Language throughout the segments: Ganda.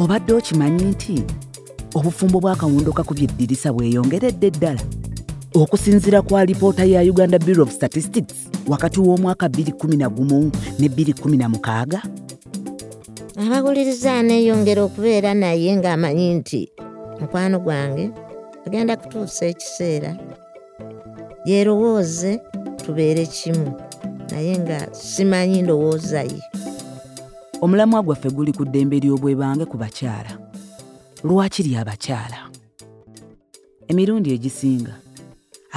obadde okimanyi nti obufumbo bw'akawondo kakubye eddirisa bweyongeredde ddala? Okusinziira kwa alipoota ya uganda bureau of statistics wakati w'omwaka 211 ne 216 abawuliriza aneeyongera okubeera naye ng'amanyi nti mukwano gwange agenda kutuusa ekiseera yeerowooze tubeere kimu naye nga simanyi ndowooza ye omulamwa gwaffe guli ku ddembe ly'obwebange ku bakyala. Lwakiri abakyala emirundi egisinga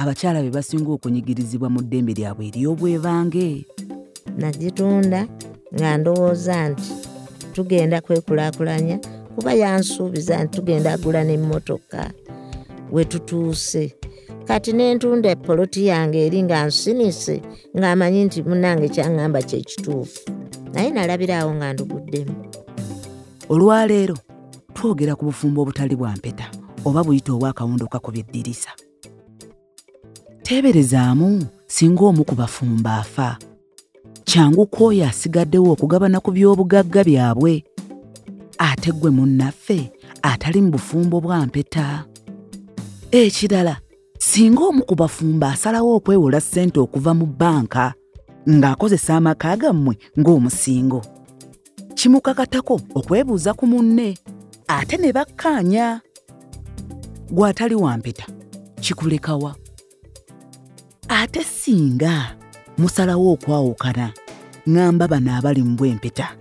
abakyala be basinga okunyigirizibwa mu ddembe lyabwe ery'obwebange nagitunda nga ndowooza nti tugenda kwekulaakulanya kuba yansuubiza nti tugenda agula n'emmotoka we tutuuse. Kati nentunda epoloti yange eri nga nsinise ng'amanyi nti munange kyaŋŋamba kyekituufu naye nalabiraawo nga nduguddemu. Olwaleero twogera ku bufumbo obutali bwa mpeta oba buyita obwakawondo kakubya eddirisa teeberezaamu singa omu ku bafumba afa. Kyangu kwoyo asigaddewo okugabana ku by'obugagga byabwe ate ggwe munnaffe atali mu bufumbo bwa mpeta. Ekirala singa omu ku bafumba asalawo okwewola ssente okuva mu bbanka ng'akozesa amaka gammwe ng'omusingo. Kimukakatako okwebuuza ku munne ate ne bakkaanya. Gw'atali wampeta kikulekawa ate singa musalawo okwawukana ŋŋamba bano abali mu bwempeta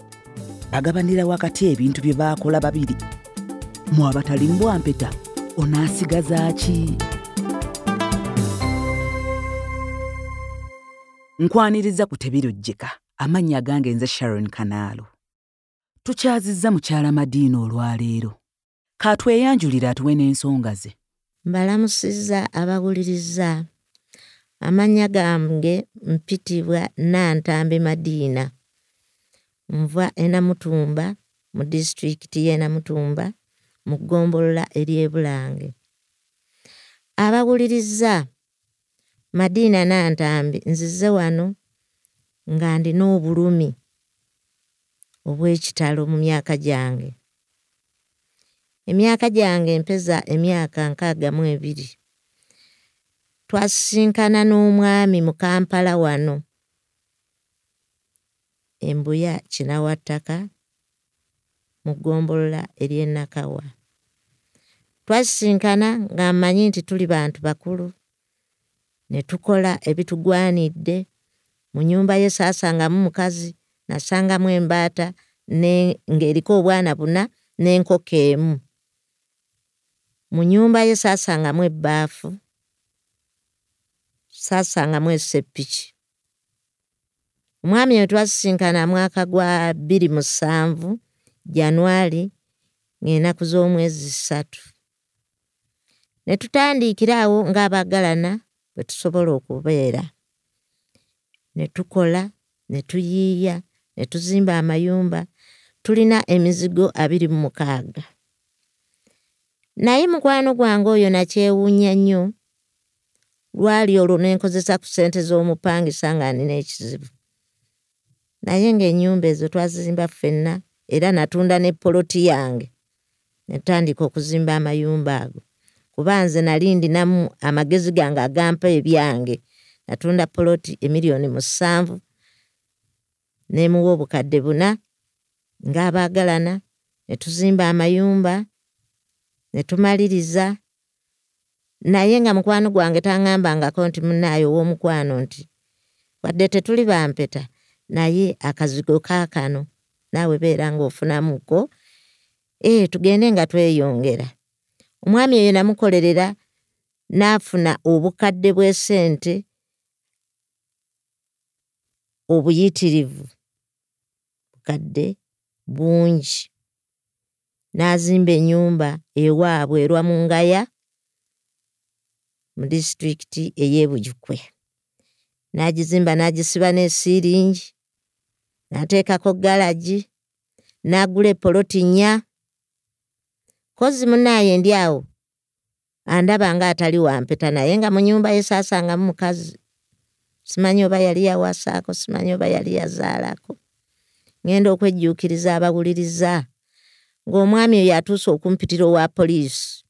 bagabanira wakati ebintu bye baakola babiri. Mu abatali mu bwampeta onaasigaza ki nkwaniriza ku tebirojjeka amannya gange nze sharon kanaalo tukyazizza mukyala madiina olwaleero. Katweyanjulira atuwe n'ensonga ze. Mbalamusizza abawuliriza. Amannya gange mpitibwa nantambe madiina. Nva enamutumba mu disitulikiti y'enamutumba mu ggombolola ery'ebulange abawuliriza madiina nantambi nzize wano nga ndina obulumi obw'ekitalo mu myaka gyange. Emyaka gyange mpeza emyaka nkaaga mu ebiri. Twasisinkana n'omwami mu kampala wano embuya kinawattaka mu ggombolola ery'enakawa twasisinkana nga mmanyi nti tuli bantu bakulu ne tukola ebitugwanidde. Mu nnyumba ye saasangamu mukazi nasangamu embaata ng'eriko obwana buna n'enkoko emu. Mu nnyumba ye saasangamu ebbaafu saasangamu esseppiki omwami we twasisinkana mwaka gwa bbiri musanvu janwali ng'enaku z'omwezi ssatu. Ne tutandiikiraawo ng'abaagalana bwe tusobola okubeera. Ne tukola ne tuyiiya ne tuzimba amayumba tulina emizigo abiri mu mukaaga. Naye mukwano gwange oyo nakyewuunya nnyo lwali olwo ne nkozesa ku ssente z'omupangisa nga nina ekizibu. Naye ng'ennyumba ezo twazizimba ffenna era natunda ne poloti yange ne tutandika okuzimba amayumba ago kuba nze nali ndinamu amagezi gange agampa ebyange. Natunda poloti emiliyoni musanvu nemuwa obukadde buna ng'abaagalana ne tuzimba amayumba ne tumaliriza. Naye nga mukwano gwange taŋŋambangako nti munaayo ow'omukwano nti wadde tetuli bampeta naye akazigo kaakano naawe beera ng'ofunamuko ee tugende nga tweyongera omwami oyo namukolerera n'afuna obukadde bw'essente obuyitirivu. Bukadde bungi. N'azimba ennyumba ewaabwe erwa mu ngaya mu disitulikiti ey'ebujukwe n'agizimba n'agisiba n'esiiringi n'ateekako galagi n'agula epoloti nnya kozi munaaye ndi awo. Andaba nga atali wampeta naye nga mu nyumba ye saasangamu mukazi. Simanyi oba yali yawasaako simanyi oba yali yazaalako ŋŋenda okwejjuukiriza abawuliriza. Ng'omwami oyo atuuse okumpitira owa poliisi.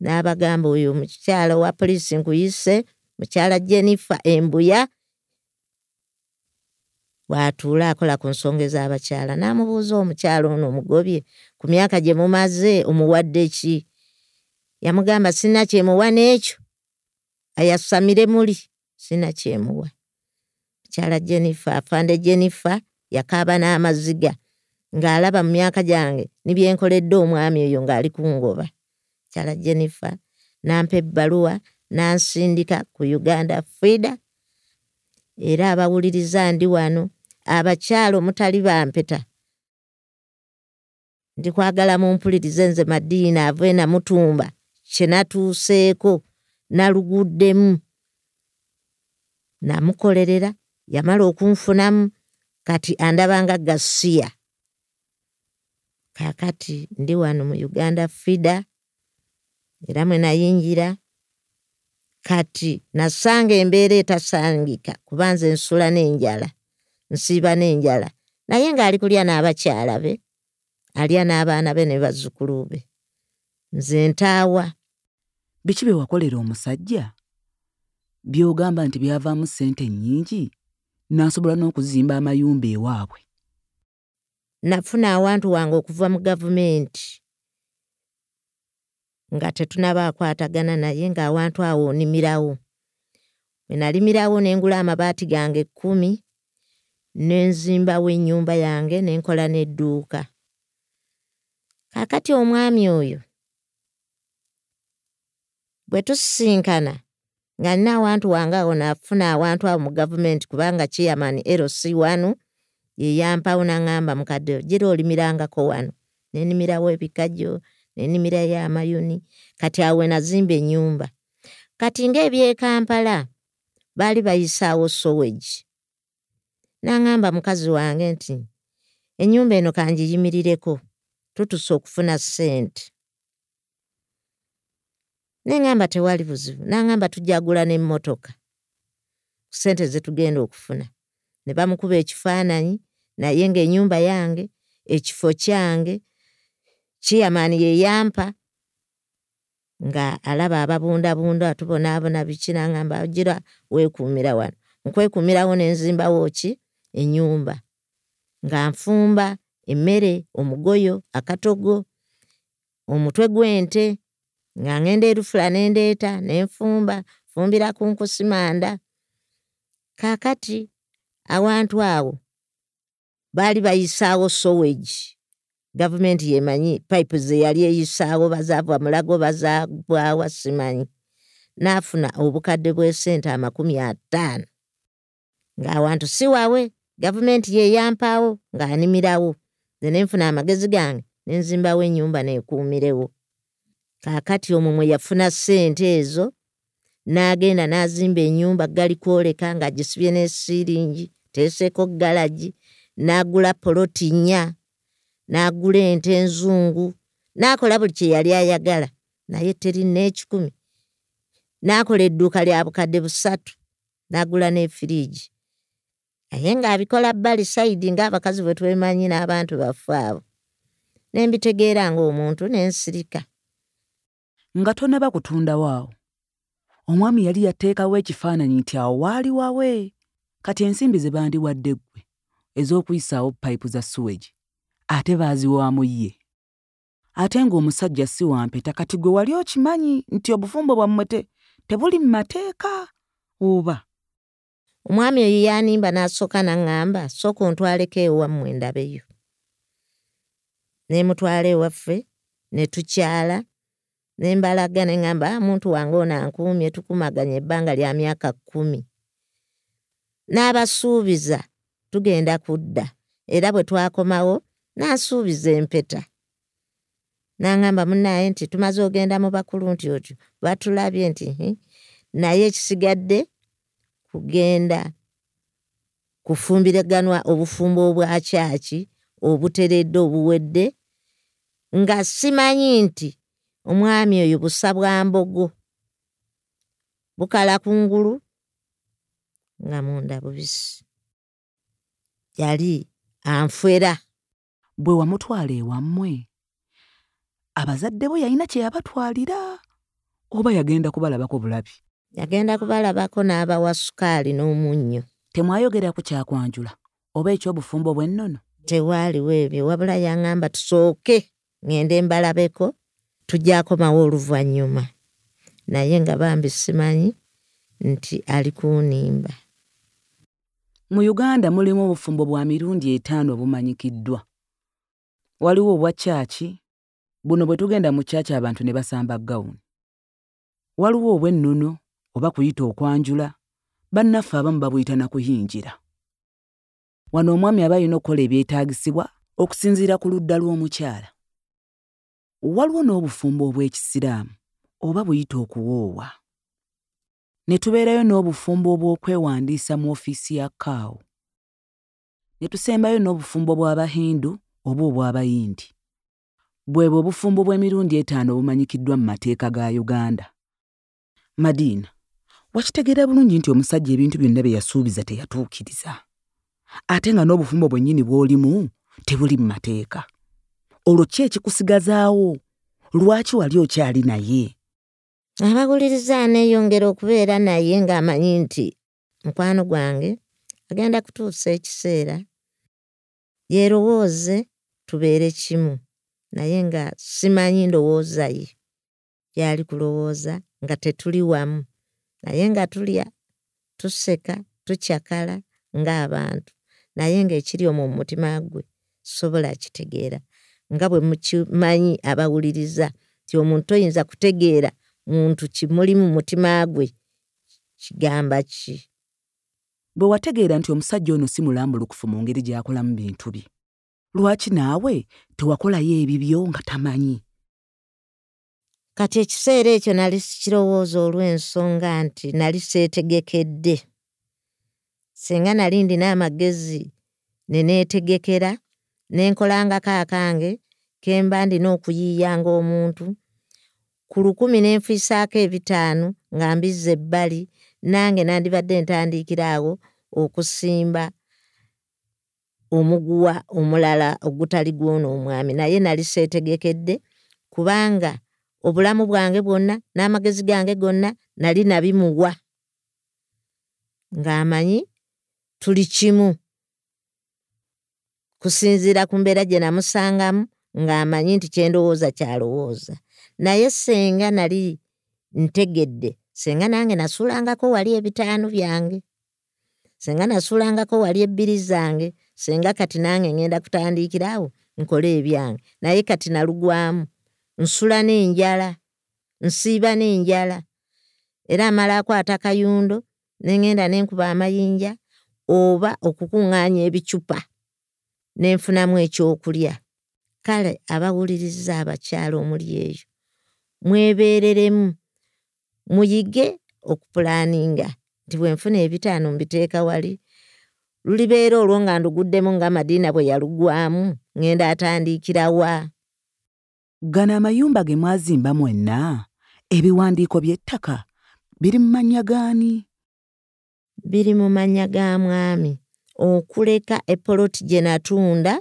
N'abagamba oyo mukyala owa poliisi nkuyise mukyala jennifer embuya bw'atuula akola ku nsonga ez'abakyala n'amubuuza omukyala ono omugobye ku myaka gye mumaze omuwadde ki? Yamugamba sina kyemuwa n'ekyo. Ayasamire muli sina kyemuwa. Mukyala jennifer afande jennifer yakaaba n'amaziga ng'alaba mu myaka gyange nibyenkoledde omwami oyo ng'ali kungoba mukyala jennifer nampa ebbaluwa nansindika ku uganda frida era abawuliriza ndi wano abakyala omutali bampeta ndikwagala mumpulirize nze madiina ave namutumba kyenatuuseeko naluguddemu namukolerera yamala okunfunamu kati andabanga gasiya kakati ndi wano mu uganda fida era mwe nayingira kati nasanga embeera etasangika kuba nze nsula n'enjala nsiiba n'enjala. Naye ng'ali kulya n'abakyala be alya n'abaana be ne bazzukulu be. Nze ntaawa. Biki bye wakolera omusajja? By'ogamba nti byavaamu ssente nnyingi n'asobola n'okuzimba amayumba ewaabwe. Nafuna awantu wange okuva mu gavumenti nga tetunabaakwatagana naye ng'awantu awo onimirawo. Bwe nalimirawo ne ngula amabaati gange kkumi ne nzimbawo ennyumba yange ne nkola n'edduuka kaakati omwami oyo bwe tusisinkana nga nina awantu wange awo nafuna awantu awo mu gavumenti kubanga chairman lc wanu yeyampawo naŋŋamba mukadde gira olimirangako wano. Nenimirawo ebikajjo nenimirayo amayuni kati awo nazimba ennyumba. Kati ngaebyekampala baali bayisaawo sowegi naŋŋamba mukazi wange nti ennyumba eno kangiyimirireko tutuse okufuna ssente. Neŋŋamba tewali buzibu naŋŋamba tujagula n'emmotoka ku ssente zetugenda okufuna. Ne bamukuba ekifaananyi naye ng'ennyumba yange ekifo kyange kiyamaani yeyampa nga alaba ababundabunda tubonaabona biki naŋŋamba gira weekuumira wano. Nkwekuumirawo nenzimbawo ki? Ennyumba. Nga nfumba emmere omugoyo akatogo omutwe gw'ente nga ŋŋenda erufula nendeeta nenfumba fumbira ku nkusimanda. Kaakati awantu awo baali bayisaawo sowegi gavumenti yemanyi pipe ze yali eyisaawo bazaava mulago bazaabwawa simanyi. Naafuna obukadde bw'esente amakumi ataano. Ng'awantu si wawe gavumenti yeyampaawo ng'animirawo ze nenfuna amagezi gange nenzimbawo ennyumba neekuumirewo kaakati omwo mwe yafuna ssente ezo n'agenda n'azimba ennyumba gali kwoleka ng'agisibye n'esiringi teeseeko galagi n'agula poloti nnya n'agula ente enzungu n'akola buli kye yali ayagala naye teri n'ekikumi. N'akola edduuka lya bukadde busatu n'agula n'efiriigi naye ng'abikola bbali sayidi ng'abakazi bwe twemanyi n'abantu baffe abo. Ne mbitegeera ng'omuntu n'ensirika nga tonaba kutundawo awo omwami yali yateekawo ekifaananyi nti awo waali wawe. Kati ensimbi ze bandiwadde ggwe ez'okuyisaawo payipu za suwegi ate baaziwaamu ye. Ate ng'omusajja si wampeta kati gwe wali okimanyi nti obufumbo bwammwe te tebuli mu mateeka oba omwami oyo yanimba n'asooka naŋŋamba sooka ontwaleko ewammwe ndabeyo ne mutwala ewaffe ne tukyala ne mbalaga ne ŋŋamba ah, muntu wange ono ankuumye tukumaganya ebbanga lya myaka kkumi. N'abasuubiza tugenda kudda. Era bwe twakomawo n'ansuubiza empeta. N'aŋŋamba munnaye nti tumaze ogenda mu bakulu nti otyo. Batulabye nti naye ekisigadde kugenda kufumbiraganwa obufumbo obwakyaki obuteredde obuwedde nga simanyi nti omwami oyo busa bwa mbogo bukala kungulu nga munda bubisi. Yali anfera bwe wamutwala ewammwe abazadde bo yalina kye yabatwalira oba yagenda kubalabako bulabi yagenda kubalabako n'abawa sukaali n'omunnyo. Temwayogera ku kyakwanjula oba eky'obufumbo bw'ennono tewaaliwo ebyo wabula yaŋŋamba tusooke ŋŋende mbalabeko tujjakomawo oluvannyuma naye nga bambi simanyi nti ali kunimba. Mu uganda mulimu obufumbo bwa mirundi etaano obumanyikiddwa. Waliwo obwa kyaki? Buno bwe tugenda mu kyaki abantu ne basamba gawuni. Waliwo obw'ennono oba kuyita okwanjula bannaffe abamu babuyita na kuyingira wano omwami aba alina okukola ebyetaagisibwa okusinziira ku ludda lw'omukyala. Waliwo n'obufumbo obw'ekisiraamu oba buyita okuwoowa? Ne tubeerayo n'obufumbo obw'okwewandiisa mu ofiisi ya kaawo ne tusembayo n'obufumbo bw'abahindu oba obw'abayindi. Bwe bwe obufumbo bw'emirundi etaano obumanyikiddwa mu mateeka ga uganda. Madiina wakitegeera bulungi nti omusajja ebintu byonna bye yasuubiza teyatuukiriza? Ate nga n'obufumbo bwennyini bw'olimu tebuli mu mateeka. Olwo ki ekikusigazaawo? Lwaki wali okyali naye? Abawuliriza aneeyongera okubeera naye ng'amanyi nti mukwano gwange agenda kutuusa ekiseera. Yeerowooze tubeere kimu naye nga simanyi ndowooza ye. Gyali kulowooza nga tetuli wamu naye nga tulya tuseka tukyakala ng'abantu naye ng'ekiri omwo mu mutima gwe sobola kitegeera nga bwe mukimanyi abawuliriza nti omuntu oyinza kutegeera muntu kimuli mu mutima gwe kigamba ki? Bwe wategeera nti omusajja ono si mulambulukufu mu ngeri gy'akolamu bintu bye lwaki naawe tewakolayo ebibyo nga tamanyi kati ekiseera ekyo nali sikirowooza olw'ensonga nti nali seetegekedde singa nali ndina amagezi ne neetegekera ne nkolangako akange ke mba ndina okuyiiyanga omuntu ku lukumi ne nfiisaako ebitaano nga mbizza ebbali nange nandibadde ntandiikira awo okusimba omuguwa omulala ogutali gw'ono omwami naye nali seetegekedde kubanga obulamu bwange bwonna n'amagezi gange gonna nali nabimuwa. Ng'amanyi tuli kimu. Kusinziira ku mbeera gye namusangamu ng'amanyi nti kyendowooza kyalowooza. Naye senga nali ntegedde senga nange nasuulangako wali ebitaano byange senga nasuulangako wali ebbiri zange senga kati nange ŋŋenda kutandiikiraawo nkole ebyange. Naye kati nalugwamu nsula n'enjala nsiiba n'enjala. Era amala akwata kayundo ne ŋŋenda ne nkuba amayinja oba okukuŋŋaanya ebicupa ne nfunamu ekyokulya. Kale abawuliriza abakyala omuli eyo mwebeereremu muyige okupulaaninga nti bwe nfuna ebitaano mbiteeka wali lulibeera olwo nga nduguddemu nga madiina bwe yalugwamu ŋŋenda atandiikirawa gano amayumba ge mwazimba mwenna? Ebiwandiiko by'ettaka biri mu mannya gaani? Biri mu mannya ga mwami. Okuleka epoloti gye natunda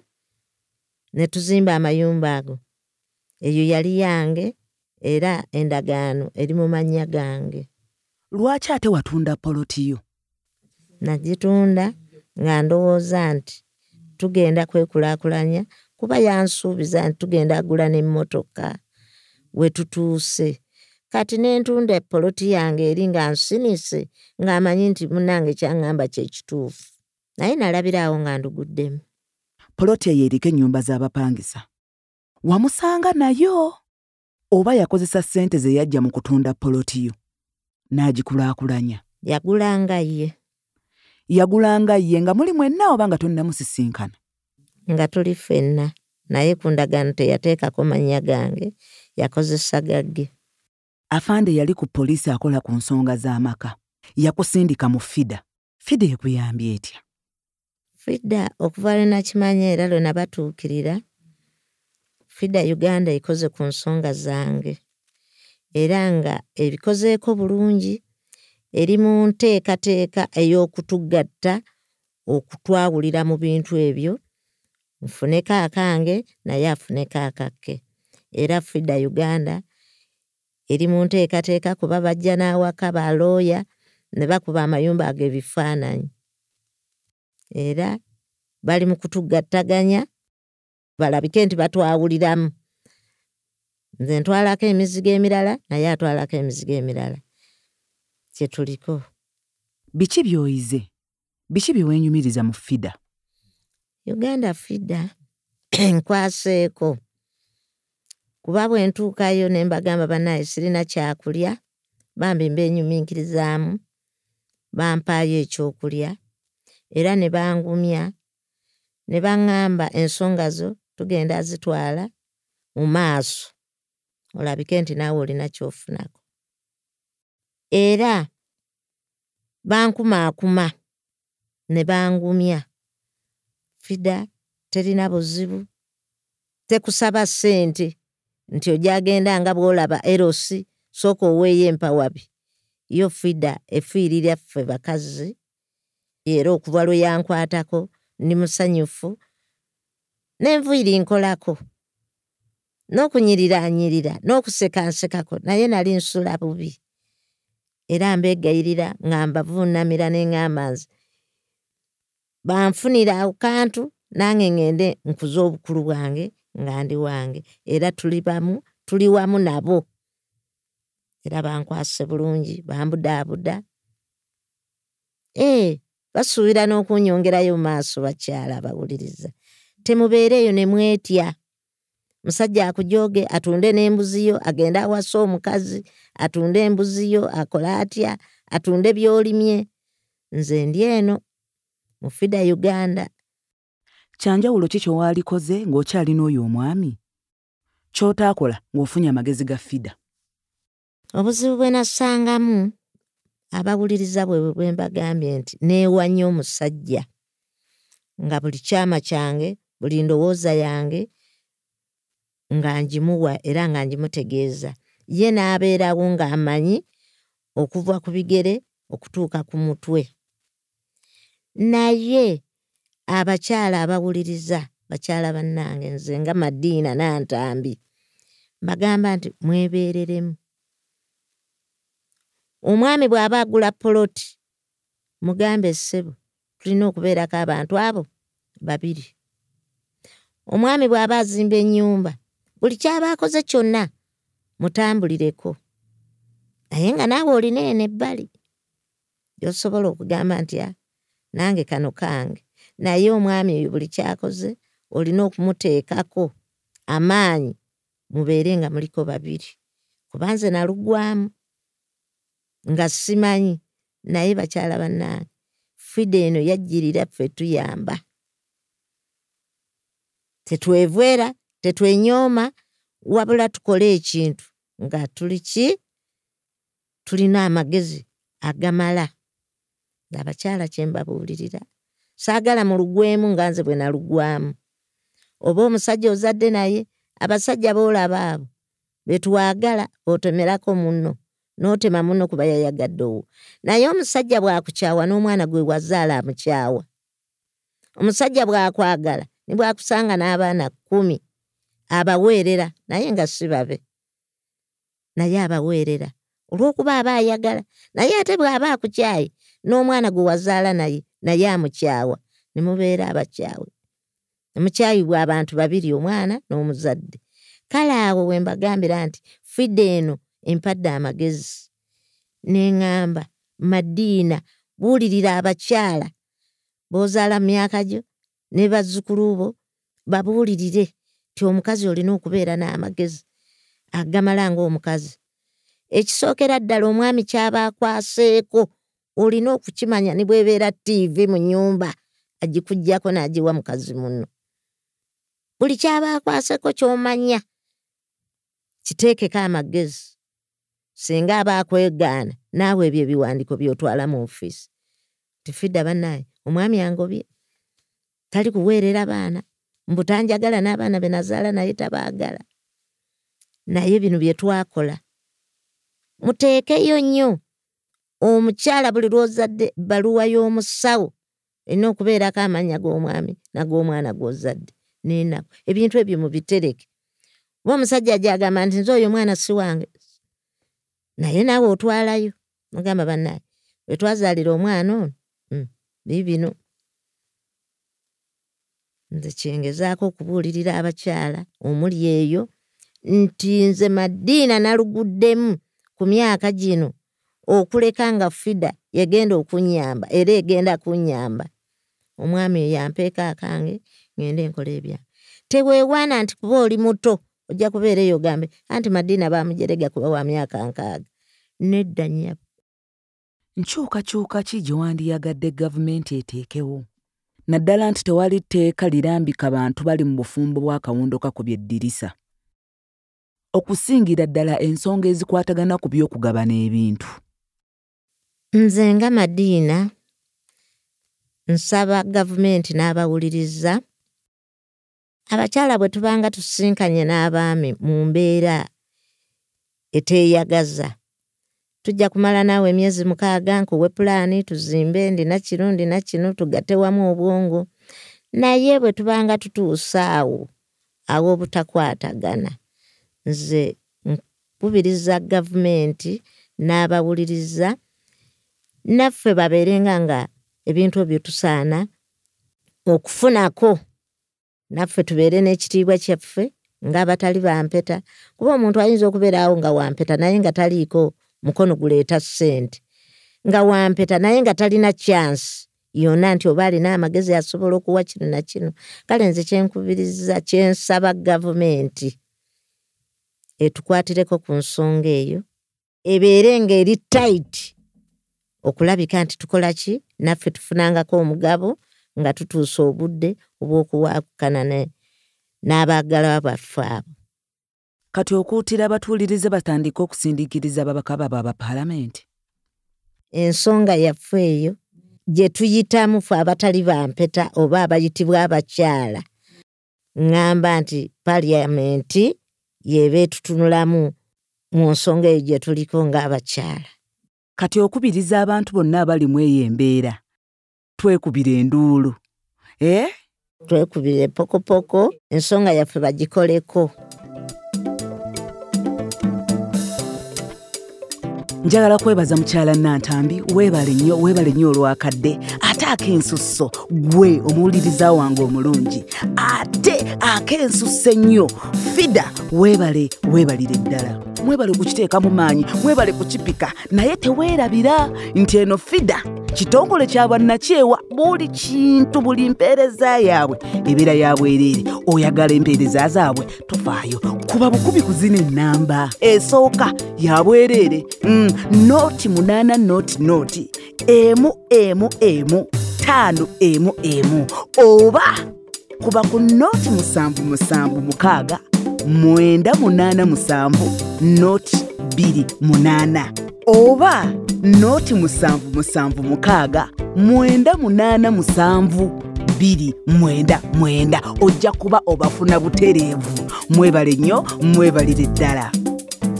ne tuzimba amayumba ago. Eyo yali yange era endagaano eri mu mannya gange. Lwaki ate watunda polotiyo nagitunda nga ndowooza nti tugenda kwekulaakulanya kuba yansuubiza nti tugenda agula n'emmotoka we tutuuse. Kati nentunda epoloti yange eri nga nsinise ng'amanyi nti munnange kyaŋŋamba kyekituufu naye nalabiraawo nga nduguddemu. Poloti eyo eriko ennyumba z'abapangisa. Wamusanga nayo? Oba yakozesa ssente ze yajja mu kutunda polotiyo n'agikulaakulanya. Yagulanga ye. Yagulanga ye nga muli mwenna oba nga tonnamusisinkana nga tuli ffenna naye ku ndagaano teyateekako mannya gange yakozesa gagge afande yali ku poliisi akola ku nsonga z'amaka yakusindika mu fida. Fida ekuyambye etya? Fida okuva lwe nakimanya era lwe nabatuukirira fida uganda ekoze ku nsonga zange. Era nga ebikozeeko bulungi eri mu nteekateeka ey'okutugatta okutwawulira mu bintu ebyo nfuneko akange naye afuneko akakke era fida uganda eri mu nteekateeka kuba bajja n'awaka balooya ne bakuba amayumba ago ebifaananyi era bali mu kutugattaganya balabike nti batwawuliramu. Nze ntwalako emizigo emirala naye atwalako emizigo emirala. Kyetuliko biki by'oyize? Biki bye weenyumiriza mu fida uganda fida nkwaseeko. Kuba bwe ntuukayo ne mbagamba bannaye sirina kyakulya bambi mbeenyuminkirizaamu bampaayo ekyokulya era ne bangumya ne baŋŋamba ensonga zo tugenda zitwala mu maaso. Olabike nti naawe olina kyofunako. Era bankumaakuma ne bangumya fida terina buzibu tekusaba ssente nti ojagenda nga bw'olaba erosi sooka oweeyo empawabi. Yo fida efiirira ffe bakazi era okuva lwe yankwatako ndi musanyufu n'enviiri nkolako n'okunyiriraanyirira n'okusekaansekako naye nali nsula bubi. Era mbeegayirira nga mbavuunamira ne ŋŋamba nze banfunira awo kantu nange ŋŋende nkuza obukulu bwange nga ndi wange era tuli bamu tuli wamu nabo. Era bankwase bulungi bambudaabuda. Ee basuubira n'okunyongerayo mu maaso bakyala abawuliriza. Temubeereeyo ne mwetya. Musajja akujooge atunde n'embuziyo agende awasa omukazi atunde embuziyo akola atya atunde by'olimye. Nze ndi eno mu fida uganda. Kyanjawulo ki kyowaalikoze ng'okyalina oyo omwami? Ky'otaakola ng'ofunye amagezi ga fida. Obuzibu bwe nasangamu abawuliriza bwe bwe mbagambye nti neewanya omusajja nga buli kyama kyange buli ndowooza yange nga ngimuwa era nga ngimutegeeza. Ye n'abeerawo ng'amanyi okuva ku bigere okutuuka ku mutwe naye abakyala abawuliriza bakyala bannange nze nga madiina nantambi mbagamba nti mwebeereremu. Omwami bw'aba agula poloti mugambe ssebo tulina okubeerako abantu abo babiri. Omwami bw'aba azimba ennyumba buli kyaba akoze kyonna mutambulireko. Naye nga naawe olina eno ebbali gyosobola okugamba nti a nange kano kange. Naye omwami oyo buli kyakoze olina okumuteekako amaanyi mubeere nga muliko babiri. Kuba nze nalugwamu nga simanyi naye bakyala bannange fida eno yajjirira ffe tuyamba. Tetwevwera tetwenyooma wabula tukole ekintu nga tuli ki? Tulina amagezi agamala ngaabakyala kyembabuulirira saagala mulugwemu nga nze bwe nalugwamu. Oba omusajja ozadde naye abasajja boolaba abo betwagala otemerako munno n'otema munno kuba yayagadde owo. Naye omusajja bw'akukyawa n'omwana gwe wazaala amukyawa. Omusajja bw'akwagala ne bw'akusanga n'abaana kkumi abaweerera naye nga si babe. Naye abaweerera olw'okuba aba ayagala naye ate bw'aba akukyaye n'omwana gwe wazaala naye naye amukyawa ne mubeera abakyawe. Mukyayibwa abantu babiri omwana n'omuzadde. Kale awo we mbagambira nti fidde eno empadde amagezi neŋŋamba madiina buulirira abakyala b'ozaala mu myaka gyo ne bazzukulu bo babuulirire ti omukazi olina okubeera n'amagezi agamala ng'omukazi. Ekisookera ddala omwami kyaba akwaseeko olina okukimanya ne bwebeera tiivi mu nnyumba agikugjako n'agiwa mukazi muno. Buli kyaba akwaseko ky'omanya kiteekeko amagezi singa aba akwegaana naawe ebyo ebiwandiiko by'otwala mu ofiisi tifidda bannaye omwami angobye tali kuweerera baana mbutanjagala n'abaana be nazaala naye tabaagala. Naye bino bye twakola muteekeyo nnyo omukyala buli lw'ozadde baluwa y'omusawo erina okubeerako amannya g'omwami n'ag'omwana gw'ozadde n'enaku ebintu ebyo mubitereke oba omusajja gyagamba nti nze oyo omwana si wange. Naye naawe otwalayo. Mugamba bannaye wetwazaalira omwana ono mm, biibino nze kyengezaako okubuulirira abakyala omuli eyo nti nze madiina naluguddemu ku myaka gino okuleka nga fida yagenda okunyamba era egenda kunyamba. Omwami oyo yampeeka akange ngende enkola ebyange teweewaana nti kuba oli muto ojja kubeera eyo ogambe anti madiina bamujerega kuba wa myaka nkaaga. Nedda nnyabo. Nkyukakyuka ki gye wandiyagadde gavumenti eteekewo? Naddala nti tewali tteeka lirambika bantu bali mu bufumbo bw'akawundo kakubye eddirisa okusingira ddala ensonga ezikwatagana ku by'okugabana ebintu nze nga madiina nsaba gavumenti n'abawuliriza. Abakyala bwe tubanga tusisinkanye n'abaami mu mbeera eteeyagaza tujja kumala naawe emyezi mukaaga nkuwe pulaani tuzimbe ndina kino ndina kino tugatte wamu obwongo. Naye bwe tubanga tutuusa awo aw'obutakwatagana nze nkubiriza gavumenti n'abawuliriza naffe babeerenga nga ebintu ebyo tusaana okufunako. Naffe tubeere n'ekitiibwa kyaffe ng'abatali bampeta. Kuba omuntu ayinza okubeeraawo nga wampeta naye nga taliiko mukono guleeta ssente. Nga wampeta naye nga talina kyansi yonna nti oba alina amagezi asobola okuwa kino na kino. Kale nze kyenkubiriza kyensaba gavumenti etukwatireko ku nsonga eyo ebeere ng'eri tayiti okulabika nti tukola ki? Naffe tufunangako omugabo nga tutuusa obudde obw'okuwaakukana n'abaagala baffe abo. Kati okuutira abatuulirize batandike okusindiikiriza ababaka baabwe abapaalamenti ensonga yaffe eyo gye tuyitamu fe abatali bampeta oba abayitibwa abakyala. Ŋŋamba nti paliyamenti yeeba etutunulamu mu nsonga eyo gye tuliko ng'abakyala kati okubiriza abantu bonna abalimu eyo embeera twekubira enduulu ee eh? twekubire pokopoko ensonga yaffe bagikoleko njagala kwebaza mukyala nantambi weebale nnyo weebale nnyo olwakadde ate ak'ensusso gwe omuwuliriza wange omulungi ate ak'ensusso ennyo fida weebale weebalire ddala mwebale kukiteeka mu maanyi mwebale kukipika. Naye teweerabira nti eno fida kitongole kya bwannakyewa buli kintu buli mpeereza yaabwe ebeera ya bwereere oyagala empeereza zaabwe tofaayo kuba bukubi kuzina ennamba. Esooka ya bwereere. Mm, nooti munaana nooti nooti. Emu emu emu. Taano emu emu. Oba kuba ku nooti musanvu musanvu mukaaga mwenda munaana musanvu nooti bbiri munaana oba nooti musanvu musanvu mukaaga mwenda munaana musanvu bbiri mwenda mwenda. Ojja kuba obafuna butereevu mwebale nnyo mwebalire ddala.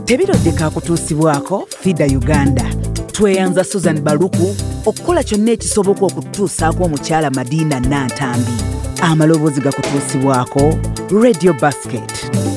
Tebiroddeka akutuusibwako fida uganda. Tweyanza susan baluku okukola kyonna ekisoboka okutuusaako omukyala madiina nantambi. Amaloboozi gakutuusibwako radio basket